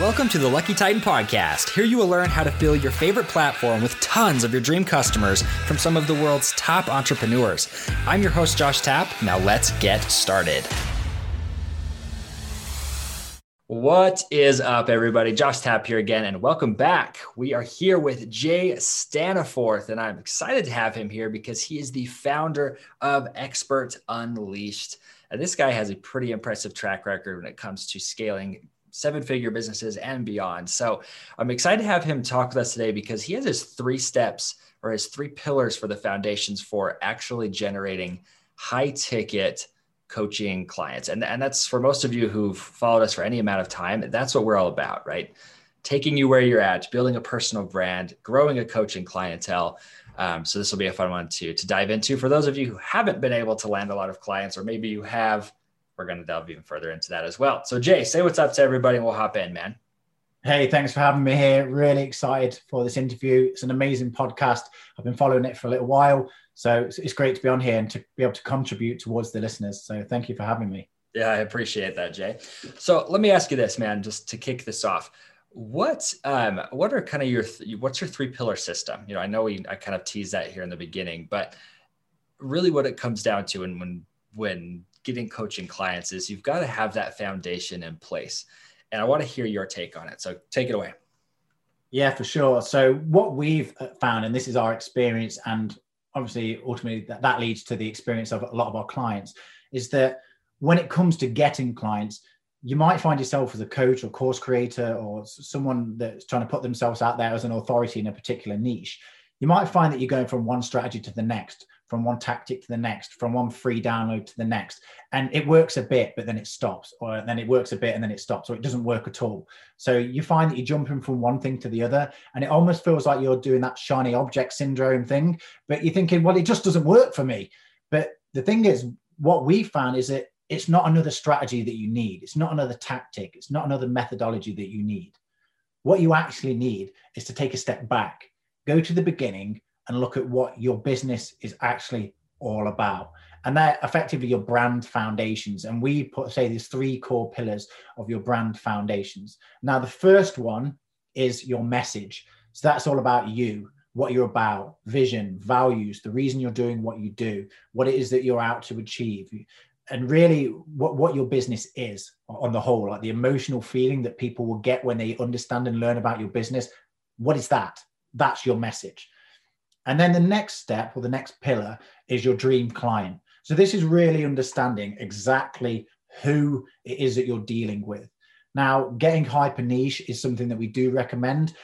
Welcome to the Lucky Titan Podcast. Here you will learn how to fill your favorite platform with tons of your dream customers from some of the world's top entrepreneurs. I'm your host, Josh Tapp. Now let's get started. What is up, everybody? Josh Tapp here again, and welcome back. We are here with Jay Staniforth, and I'm excited to have him here because he is the founder of Expert Unleashed. And this guy has a pretty impressive track record when it comes to scaling seven figure businesses and beyond. So I'm excited to have him talk with us today because he has his three steps or his three pillars for the foundations for actually generating high ticket coaching clients. And, and that's for most of you who've followed us for any amount of time, that's what we're all about, right? Taking you where you're at, building a personal brand, growing a coaching clientele. Um, so this will be a fun one to, to dive into. For those of you who haven't been able to land a lot of clients, or maybe you have, we're going to delve even further into that as well. So, Jay, say what's up to everybody and we'll hop in, man. Hey, thanks for having me here. Really excited for this interview. It's an amazing podcast. I've been following it for a little while. So it's great to be on here and to be able to contribute towards the listeners. So thank you for having me. Yeah, I appreciate that, Jay. So let me ask you this, man, just to kick this off. What um what are kind of your th- what's your three pillar system? You know, I know we I kind of teased that here in the beginning, but really what it comes down to and when when getting coaching clients is you've got to have that foundation in place. And I want to hear your take on it. So take it away. Yeah, for sure. So what we've uh, found, and this is our experience, and obviously ultimately that, that leads to the experience of a lot of our clients, is that when it comes to getting clients, you might find yourself as a coach or course creator or someone that's trying to put themselves out there as an authority in a particular niche. You might find that you're going from one strategy to the next from one tactic to the next, from one free download to the next. And it works a bit, but then it stops, or then it works a bit and then it stops, or it doesn't work at all. So you find that you're jumping from one thing to the other, and it almost feels like you're doing that shiny object syndrome thing, but you're thinking, well, it just doesn't work for me. But the thing is, what we found is that it's not another strategy that you need, it's not another tactic, it's not another methodology that you need. What you actually need is to take a step back, go to the beginning, and look at what your business is actually all about. And they're effectively your brand foundations. And we put say there's three core pillars of your brand foundations. Now, the first one is your message. So that's all about you, what you're about, vision, values, the reason you're doing what you do, what it is that you're out to achieve. And really, what, what your business is on the whole, like the emotional feeling that people will get when they understand and learn about your business. What is that? That's your message. And then the next step or the next pillar is your dream client. So this is really understanding exactly who it is that you're dealing with. Now, getting hyper niche is something that we do recommend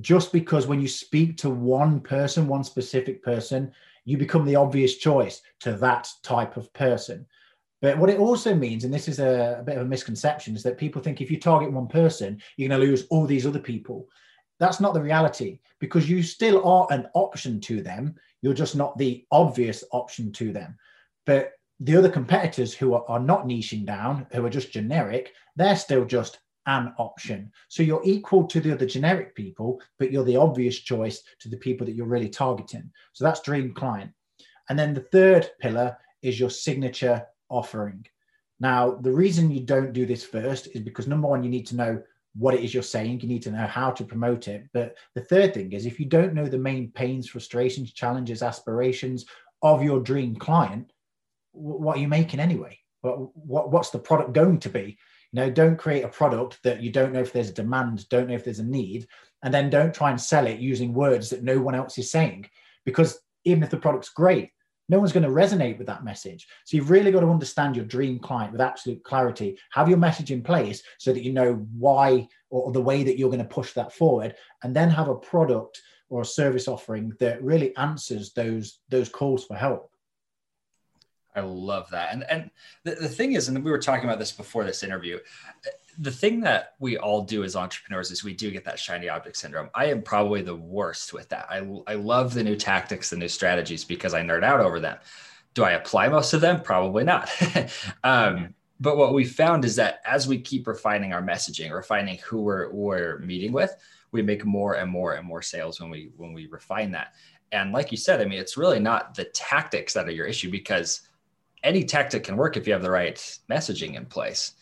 just because when you speak to one person, one specific person, you become the obvious choice to that type of person. But what it also means, and this is a, a, bit of a misconception, is that people think if you target one person, you're going to lose all these other people. That's not the reality because you still are an option to them. You're just not the obvious option to them. But the other competitors who are, are not niching down, who are just generic, they're still just an option. So you're equal to the other generic people, but you're the obvious choice to the people that you're really targeting. So that's dream client. And then the third pillar is your signature offering. Now, the reason you don't do this first is because number one, you need to know what it is you're saying. You need to know how to promote it. But the third thing is if you don't know the main pains, frustrations, challenges, aspirations of your dream client, what are you making anyway? What, what, what's the product going to be? You know, don't create a product that you don't know if there's a demand, don't know if there's a need, and then don't try and sell it using words that no one else is saying. Because even if the product's great, no one's going to resonate with that message. So you've really got to understand your dream client with absolute clarity. Have your message in place so that you know why or the way that you're going to push that forward, and then have a product or a service offering that really answers those those calls for help. I love that. And and the, the thing is, and we were talking about this before this interview, the thing that we all do as entrepreneurs is we do get that shiny object syndrome. I am probably the worst with that. I, I love the new tactics, the new strategies because I nerd out over them. Do I apply most of them? Probably not. um, but what we found is that as we keep refining our messaging, refining who we're, we're meeting with, we make more and more and more sales when we when we refine that. And like you said, I mean, it's really not the tactics that are your issue because any tactic can work if you have the right messaging in place.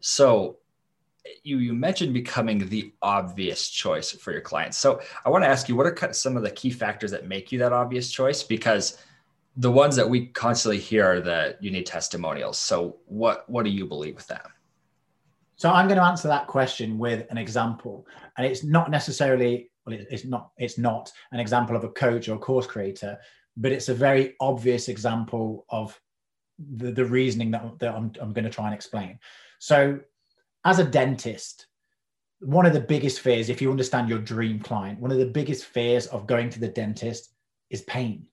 So you, you mentioned becoming the obvious choice for your clients. So I want to ask you, what are some of the key factors that make you that obvious choice? Because the ones that we constantly hear are that you need testimonials. So what what do you believe with that? So I'm going to answer that question with an example, and it's not necessarily well, it's not it's not an example of a coach or course creator, but it's a very obvious example of the, the reasoning that, that I'm, I'm going to try and explain. So as a dentist, one of the biggest fears, if you understand your dream client, one of the biggest fears of going to the dentist is pain.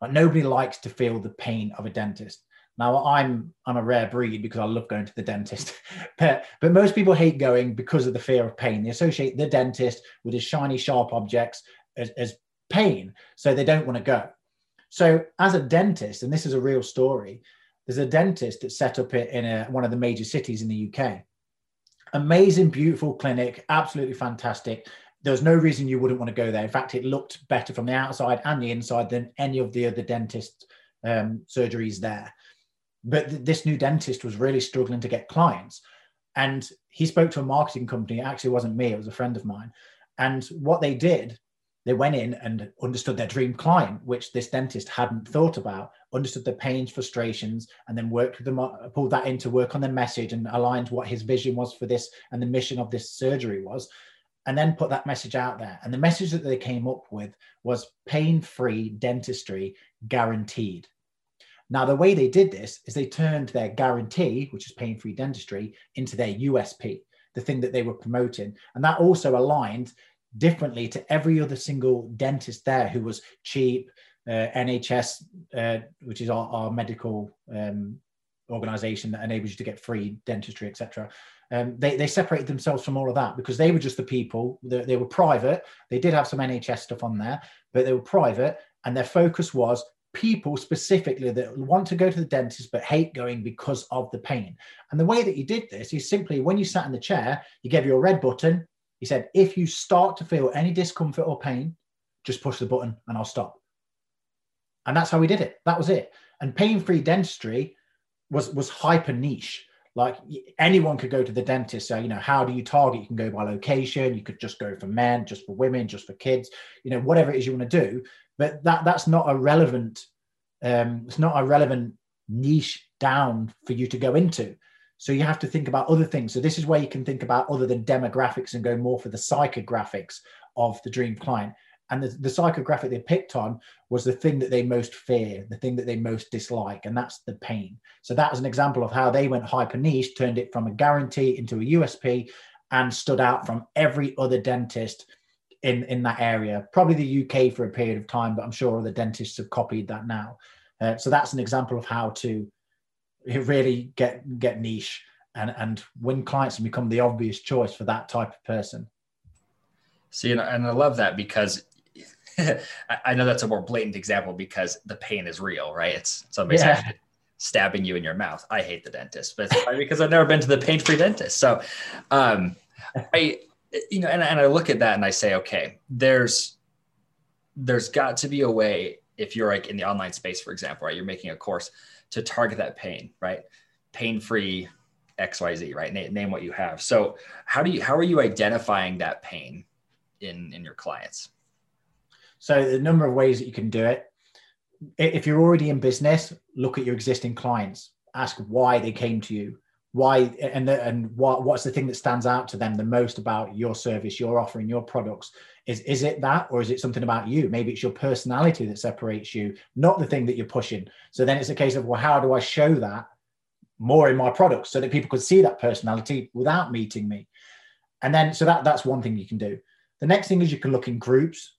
Like nobody likes to feel the pain of a dentist. Now I'm I'm a rare breed because I love going to the dentist, but but most people hate going because of the fear of pain. They associate the dentist with his shiny sharp objects as, as pain, so they don't want to go. So as a dentist, and this is a real story, there's a dentist that set up in a, one of the major cities in the UK amazing, beautiful clinic, absolutely fantastic. There's no reason you wouldn't want to go there. In fact, it looked better from the outside and the inside than any of the other dentist um, surgeries there. But th- this new dentist was really struggling to get clients. And he spoke to a marketing company. It actually wasn't me, it was a friend of mine. And what they did they went in and understood their dream client, which this dentist hadn't thought about, understood their pains, frustrations, and then worked with them, uh, pulled that into work on their message and aligned what his vision was for this and the mission of this surgery was, and then put that message out there. And the message that they came up with was pain free dentistry guaranteed. Now, the way they did this is they turned their guarantee, which is pain free dentistry, into their USP, the thing that they were promoting. And that also aligned differently to every other single dentist there who was cheap, uh, NHS, uh, which is our, our medical um, organization that enables you to get free dentistry, etc. Um, they, they separated themselves from all of that because they were just the people that they were private. They did have some NHS stuff on there, but they were private, and their focus was people specifically that want to go to the dentist but hate going because of the pain. And the way that you did this is simply when you sat in the chair, you gave your red button, he said, if you start to feel any discomfort or pain, just push the button and I'll stop. And that's how we did it. That was it. And pain-free dentistry was was hyper niche. Like anyone could go to the dentist. So, you know, how do you target? You can go by location. You could just go for men, just for women, just for kids, you know, whatever it is you want to do. But that that's not a relevant, um, it's not a relevant niche down for you to go into. So you have to think about other things. So this is where you can think about other than demographics and go more for the psychographics of the dream client. And the, the psychographic they picked on was the thing that they most fear, the thing that they most dislike, and that's the pain. So that was an example of how they went hyper niche, turned it from a guarantee into a USP, and stood out from every other dentist in in that area. Probably the UK for a period of time, but I'm sure other dentists have copied that now. Uh, so that's an example of how to really get get niche and and win clients and become the obvious choice for that type of person. See, and, and I love that because I know that's a more blatant example because the pain is real, right? It's somebody's yeah. stabbing you in your mouth. I hate the dentist, but because I've never been to the pain-free dentist. So, um, I, you know, and, and I look at that and I say, okay, there's, there's got to be a way if you're like in the online space, for example, right? You're making a course to target that pain, right? Pain free XYZ, right? Name, name what you have. So how do you how are you identifying that pain in in your clients? So the number of ways that you can do it. If you're already in business, look at your existing clients. Ask why they came to you. Why and the, and what what's the thing that stands out to them the most about your service, your offering, your products? Is is it that, or is it something about you? Maybe it's your personality that separates you, not the thing that you're pushing. So then it's a case of well, how do I show that more in my products so that people could see that personality without meeting me? And then so that that's one thing you can do. The next thing is you can look in groups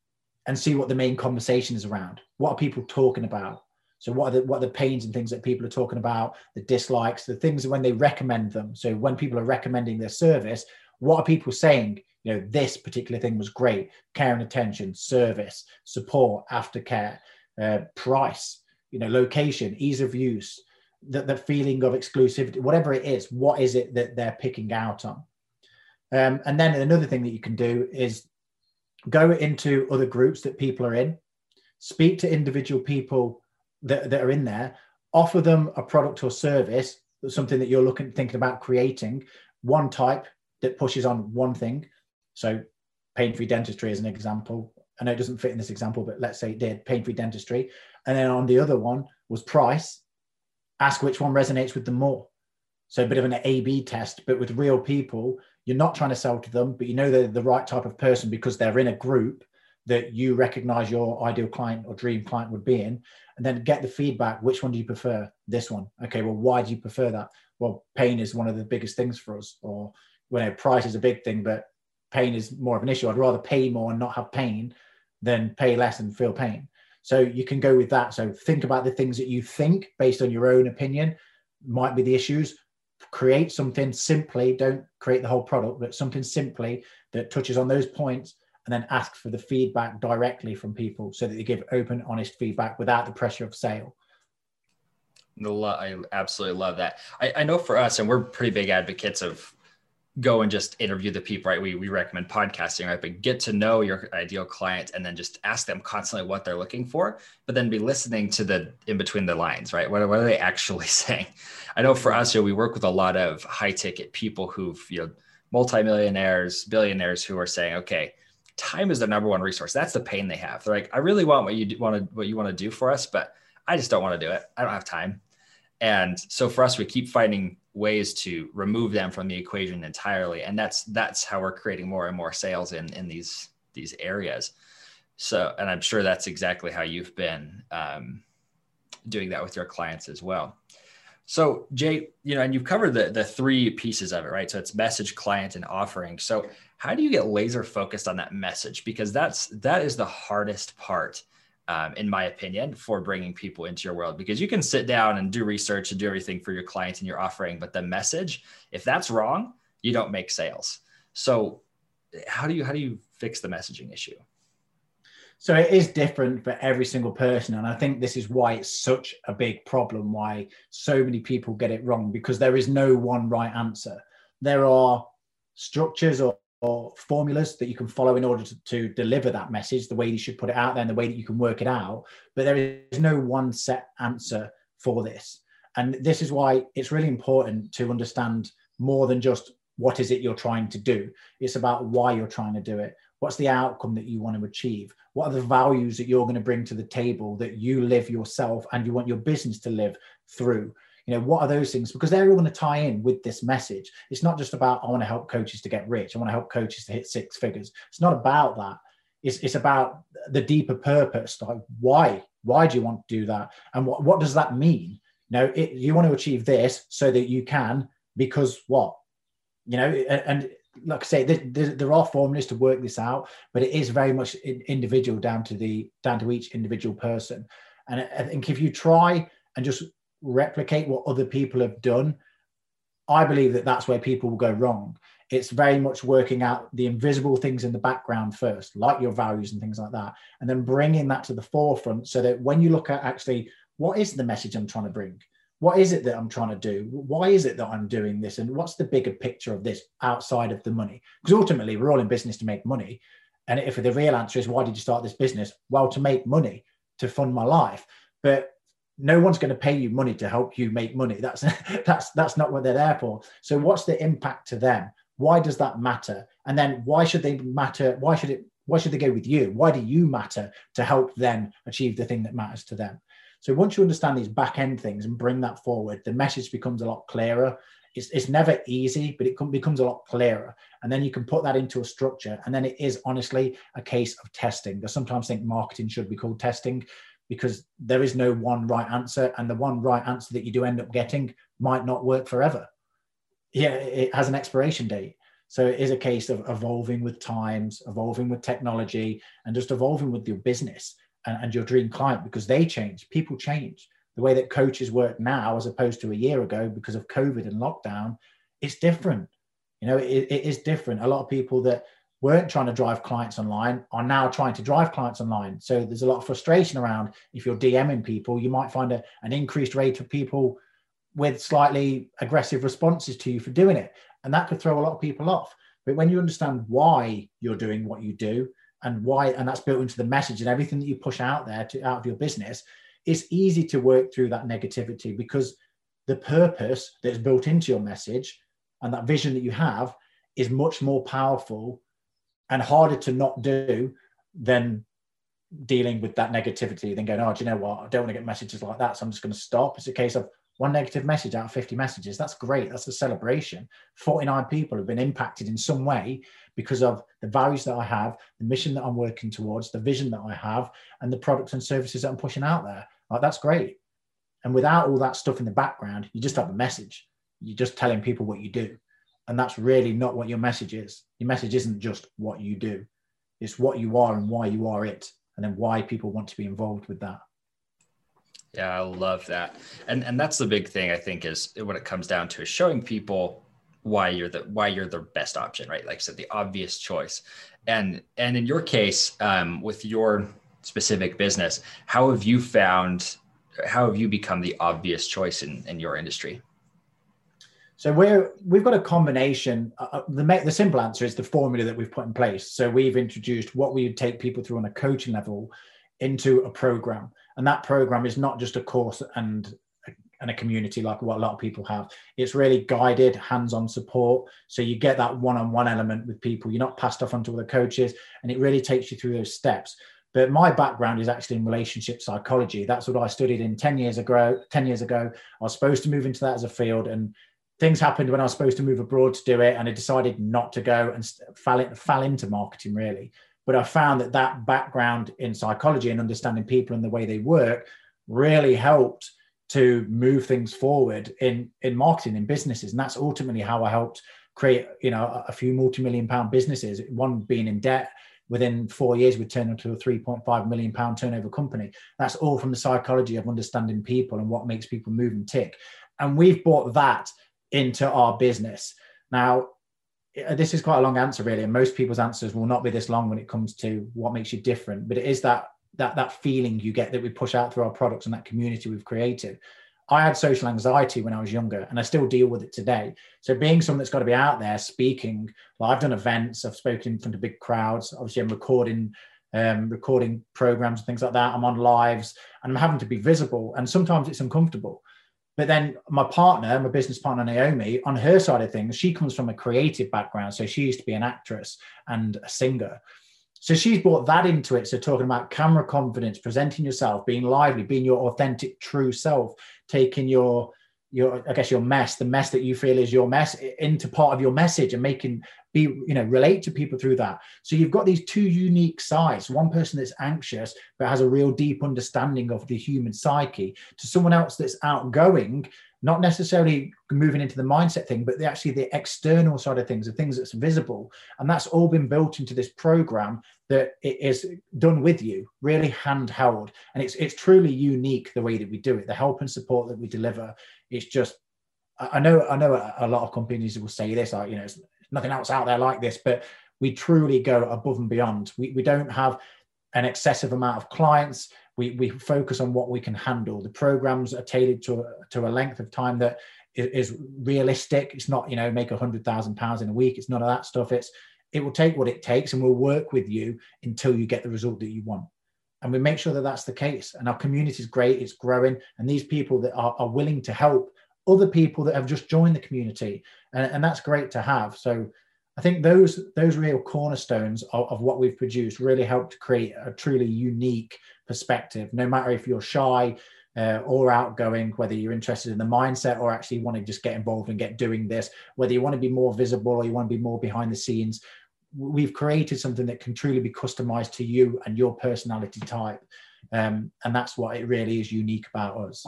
and see what the main conversation is around. What are people talking about? So what are the what are the pains and things that people are talking about, the dislikes, the things when they recommend them. So when people are recommending their service, what are people saying? You know, this particular thing was great, care and attention, service, support, aftercare, uh, price, you know, location, ease of use, the, the feeling of exclusivity, whatever it is, what is it that they're picking out on? Um, and then another thing that you can do is go into other groups that people are in, speak to individual people that, that are in there, offer them a product or service, something that you're looking thinking about creating, one type that pushes on one thing. So pain-free dentistry as an example. I know it doesn't fit in this example, but let's say it did pain-free dentistry. And then on the other one was price. Ask which one resonates with them more. So a bit of an A/B test, but with real people. You're not trying to sell to them, but you know they're the right type of person because they're in a group that you recognize your ideal client or dream client would be in, and then get the feedback. Which one do you prefer? This one. Okay. Well, why do you prefer that? Well, pain is one of the biggest things for us, or you know, price is a big thing, but pain is more of an issue. I'd rather pay more and not have pain than pay less and feel pain. So you can go with that. So think about the things that you think based on your own opinion might be the issues. Create something simply, don't create the whole product, but something simply that touches on those points and then ask for the feedback directly from people so that they give open, honest feedback without the pressure of sale. I absolutely love that. I, I know for us, and we're pretty big advocates of go and just interview the people, right? We, we recommend podcasting, right? But get to know your ideal client and then just ask them constantly what they're looking for, but then be listening to the in between the lines, right? What, what are they actually saying? I know for us, you know, we work with a lot of high ticket people who've, you know, multimillionaires, billionaires who are saying, okay, time is the number one resource. That's the pain they have. They're like, I really want what you want to, what you want to do for us, but I just don't want to do it. I don't have time. And so for us, we keep finding ways to remove them from the equation entirely and that's that's how we're creating more and more sales in in these these areas so and i'm sure that's exactly how you've been um, doing that with your clients as well so jay you know and you've covered the the three pieces of it right so it's message client and offering so how do you get laser focused on that message because that's that is the hardest part um, in my opinion, for bringing people into your world because you can sit down and do research and do everything for your clients and your offering, but the message, if that's wrong, you don't make sales. So, how do you how do you fix the messaging issue? So it is different for every single person, and I think this is why it's such a big problem. Why so many people get it wrong because there is no one right answer. There are structures or or formulas that you can follow in order to, to, deliver that message, the way you should put it out there, and the way that you can work it out. But there is no one set answer for this. And this is why it's really important to understand more than just what is it you're trying to do. It's about why you're trying to do it. What's the outcome that you want to achieve? What are the values that you're going to bring to the table that you live yourself and you want your business to live through? You know what are those things? Because they're all going to tie in with this message. It's not just about i want to help coaches to get rich. I want to help coaches to hit six figures. It's not about that. It's, it's about the deeper purpose like why? Why do you want to do that? And what, what does that mean? You know it, you want to achieve this so that you can because what? You know and, and like I say, there, there, are formulas to work this out, but it is very much individual down to the down to each individual person. And I think if you try and just replicate what other people have done, I believe that that's where people will go wrong. It's very much working out the invisible things in the background first, like your values and things like that, and then bringing that to the forefront so that when you look at actually what is the message I'm trying to bring? What is it that I'm trying to do? Why is it that I'm doing this? And what's the bigger picture of this outside of the money? Because ultimately, we're all in business to make money. And if the real answer is, why did you start this business? Well, to make money, to fund my life. But no one's going to pay you money to help you make money. That's that's that's not what they're there for. So what's the impact to them? Why does that matter? And then why should they matter? Why should it why should they go with you? Why do you matter to help them achieve the thing that matters to them? So once you understand these back end things and bring that forward the message becomes a lot clearer. It's, it's never easy but it becomes a lot clearer. And then you can put that into a structure. And then it is honestly a case of testing. I sometimes think marketing should be called testing because there is no one right answer and the one right answer that you do end up getting might not work forever. Yeah it has an expiration date. So it is a case of evolving with times evolving with technology and just evolving with your business and, and your dream client because they change people change. The way that coaches work now as opposed to a year ago because of covid and lockdown it's different. You know it, it is different. A lot of people that weren't trying to drive clients online are now trying to drive clients online. So there's a lot of frustration around if you're DMing people, you might find a, an increased rate of people with slightly aggressive responses to you for doing it. And that could throw a lot of people off. But when you understand why you're doing what you do and why, and that's built into the message and everything that you push out there to out of your business, it's easy to work through that negativity because the purpose that's built into your message and that vision that you have is much more powerful and harder to not do than dealing with that negativity than going, oh, do you know what? I don't want to get messages like that. So I'm just going to stop. It's a case of one negative message out of 50 messages. That's great. That's a celebration. 49 people have been impacted in some way because of the values that I have, the mission that I'm working towards, the vision that I have, and the products and services that I'm pushing out there. Like, that's great. And without all that stuff in the background, you just have a message. You're just telling people what you do. And that's really not what your message is. Your message isn't just what you do, it's what you are and why you are it, and then why people want to be involved with that. Yeah, I love that. And and that's the big thing I think is what it comes down to is showing people why you're the why you're the best option, right? Like I said, the obvious choice. And and in your case, um, with your specific business, how have you found how have you become the obvious choice in, in your industry? So we're we've got a combination. Uh, uh the the simple answer is the formula that we've put in place. So we've introduced what we would take people through on a coaching level into a program, and that program is not just a course and and a community like what a lot of people have. It's really guided, hands-on support. So you get that one-on-one element with people. You're not passed off onto other coaches, and it really takes you through those steps. But my background is actually in relationship psychology. That's what I studied in 10 years ago. 10 years ago, I was supposed to move into that as a field and things happened when I was supposed to move abroad to do it. And I decided not to go and fell, fell into marketing really. But I found that that background in psychology and understanding people and the way they work really helped to move things forward in, in marketing in businesses. And that's ultimately how I helped create, you know, a, a few multi-million pound businesses, one being in debt within four years we turned into a 3.5 million pound turnover company that's all from the psychology of understanding people and what makes people move and tick and we've brought that into our business now uh, this is quite a long answer really and most people's answers will not be this long when it comes to what makes you different but it is that that that feeling you get that we push out through our products and that community we've created I had social anxiety when I was younger, and I still deal with it today. So, being someone that's got to be out there speaking, well, I've done events, I've spoken in front of big crowds. Obviously, I'm recording, um, recording programs and things like that. I'm on lives, and I'm having to be visible, and sometimes it's uncomfortable. But then my partner, my business partner Naomi, on her side of things, she comes from a creative background, so she used to be an actress and a singer. So she's brought that into it. So talking about camera confidence, presenting yourself, being lively, being your authentic, true self, taking your your I guess your mess, the mess that you feel is your mess, into part of your message and making be you know relate to people through that. So you've got these two unique sides. One person that's anxious but has a real deep understanding of the human psyche, to someone else that's outgoing not necessarily moving into the mindset thing, but the, actually the external side of things, the things that's visible. And that's all been built into this program that it is done with you, really handheld. And it's it's truly unique the way that we do it, the help and support that we deliver. It's just I know I know a, lot of companies will say this, like, you know, nothing else out there like this, but we truly go above and beyond. We, we don't have an excessive amount of clients we, we focus on what we can handle. The programs are tailored to to a length of time that is, is realistic. It's not, you know, make a hundred thousand pounds in a week. It's none of that stuff. It's, it will take what it takes and we'll work with you until you get the result that you want. And we make sure that that's the case. And our community is great. It's growing. And these people that are, are willing to help other people that have just joined the community. And, and that's great to have. So I think those those real cornerstones of, of, what we've produced really help to create a truly unique perspective. No matter if you're shy uh, or outgoing, whether you're interested in the mindset or actually want to just get involved and get doing this, whether you want to be more visible or you want to be more behind the scenes, we've created something that can truly be customized to you and your personality type. Um, and that's what it really is unique about us.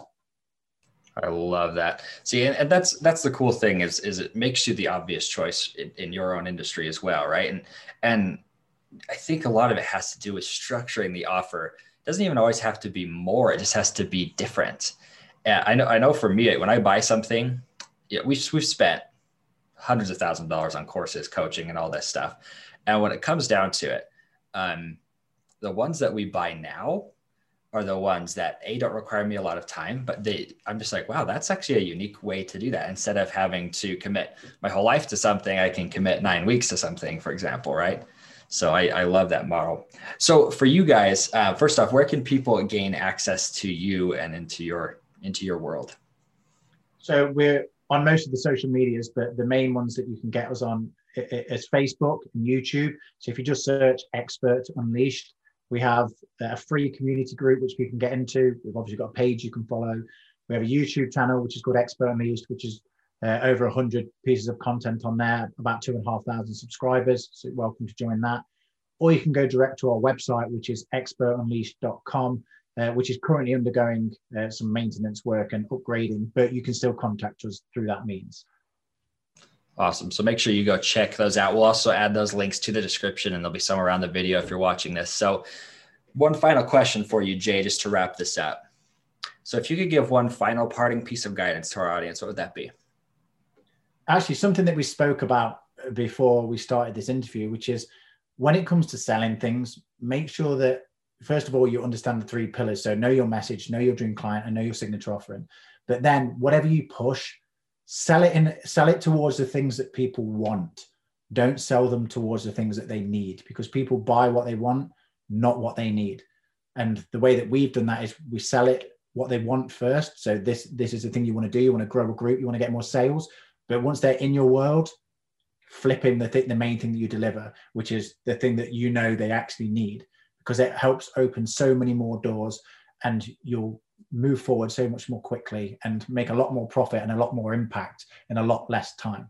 I love that. See, and, and, that's that's the cool thing is is it makes you the obvious choice in, in, your own industry as well, right? And and I think a lot of it has to do with structuring the offer. It doesn't even always have to be more; it just has to be different. And I know I know for me, when I buy something, yeah, we we've spent hundreds of thousands of dollars on courses, coaching, and all this stuff. And when it comes down to it, um, the ones that we buy now are the ones that a don't require me a lot of time but they i'm just like wow that's actually a unique way to do that. Instead of having to commit my whole life to something i can commit nine weeks to something for example right? So i, I love that model. So for you guys uh, first off where can people gain access to you and into your into your world? So we're on most of the social medias but the main ones that you can get us on is Facebook and YouTube. So if you just search Expert Unleashed, we have a free community group which we can get into. We've obviously got a page you can follow. We have a YouTube channel which is called Expert Unleashed, which is uh, over 100 pieces of content on there, about two and a half thousand subscribers. So welcome to join that. Or you can go direct to our website, which is expertunleashed.com, uh, which is currently undergoing uh, some maintenance work and upgrading, but you can still contact us through that means. Awesome. So make sure you go check those out. We'll also add those links to the description and they'll be somewhere around the video if you're watching this. So, one final question for you, Jay, just to wrap this up. So, if you could give one final parting piece of guidance to our audience, what would that be? Actually, something that we spoke about before we started this interview, which is when it comes to selling things, make sure that first of all you understand the three pillars. So, know your message, know your dream client, and know your signature offering. But then, whatever you push, sell it in sell it towards the things that people want. Don't sell them towards the things that they need because people buy what they want not what they need. And the way that we've done that is we sell it what they want first. So this this is the thing you want to do. You want to grow a group. You want to get more sales. But once they're in your world flipping the thing the main thing that you deliver which is the thing that you know they actually need because it helps open so many more doors and you'll move forward so much more quickly and make a lot more profit and a lot more impact in a lot less time.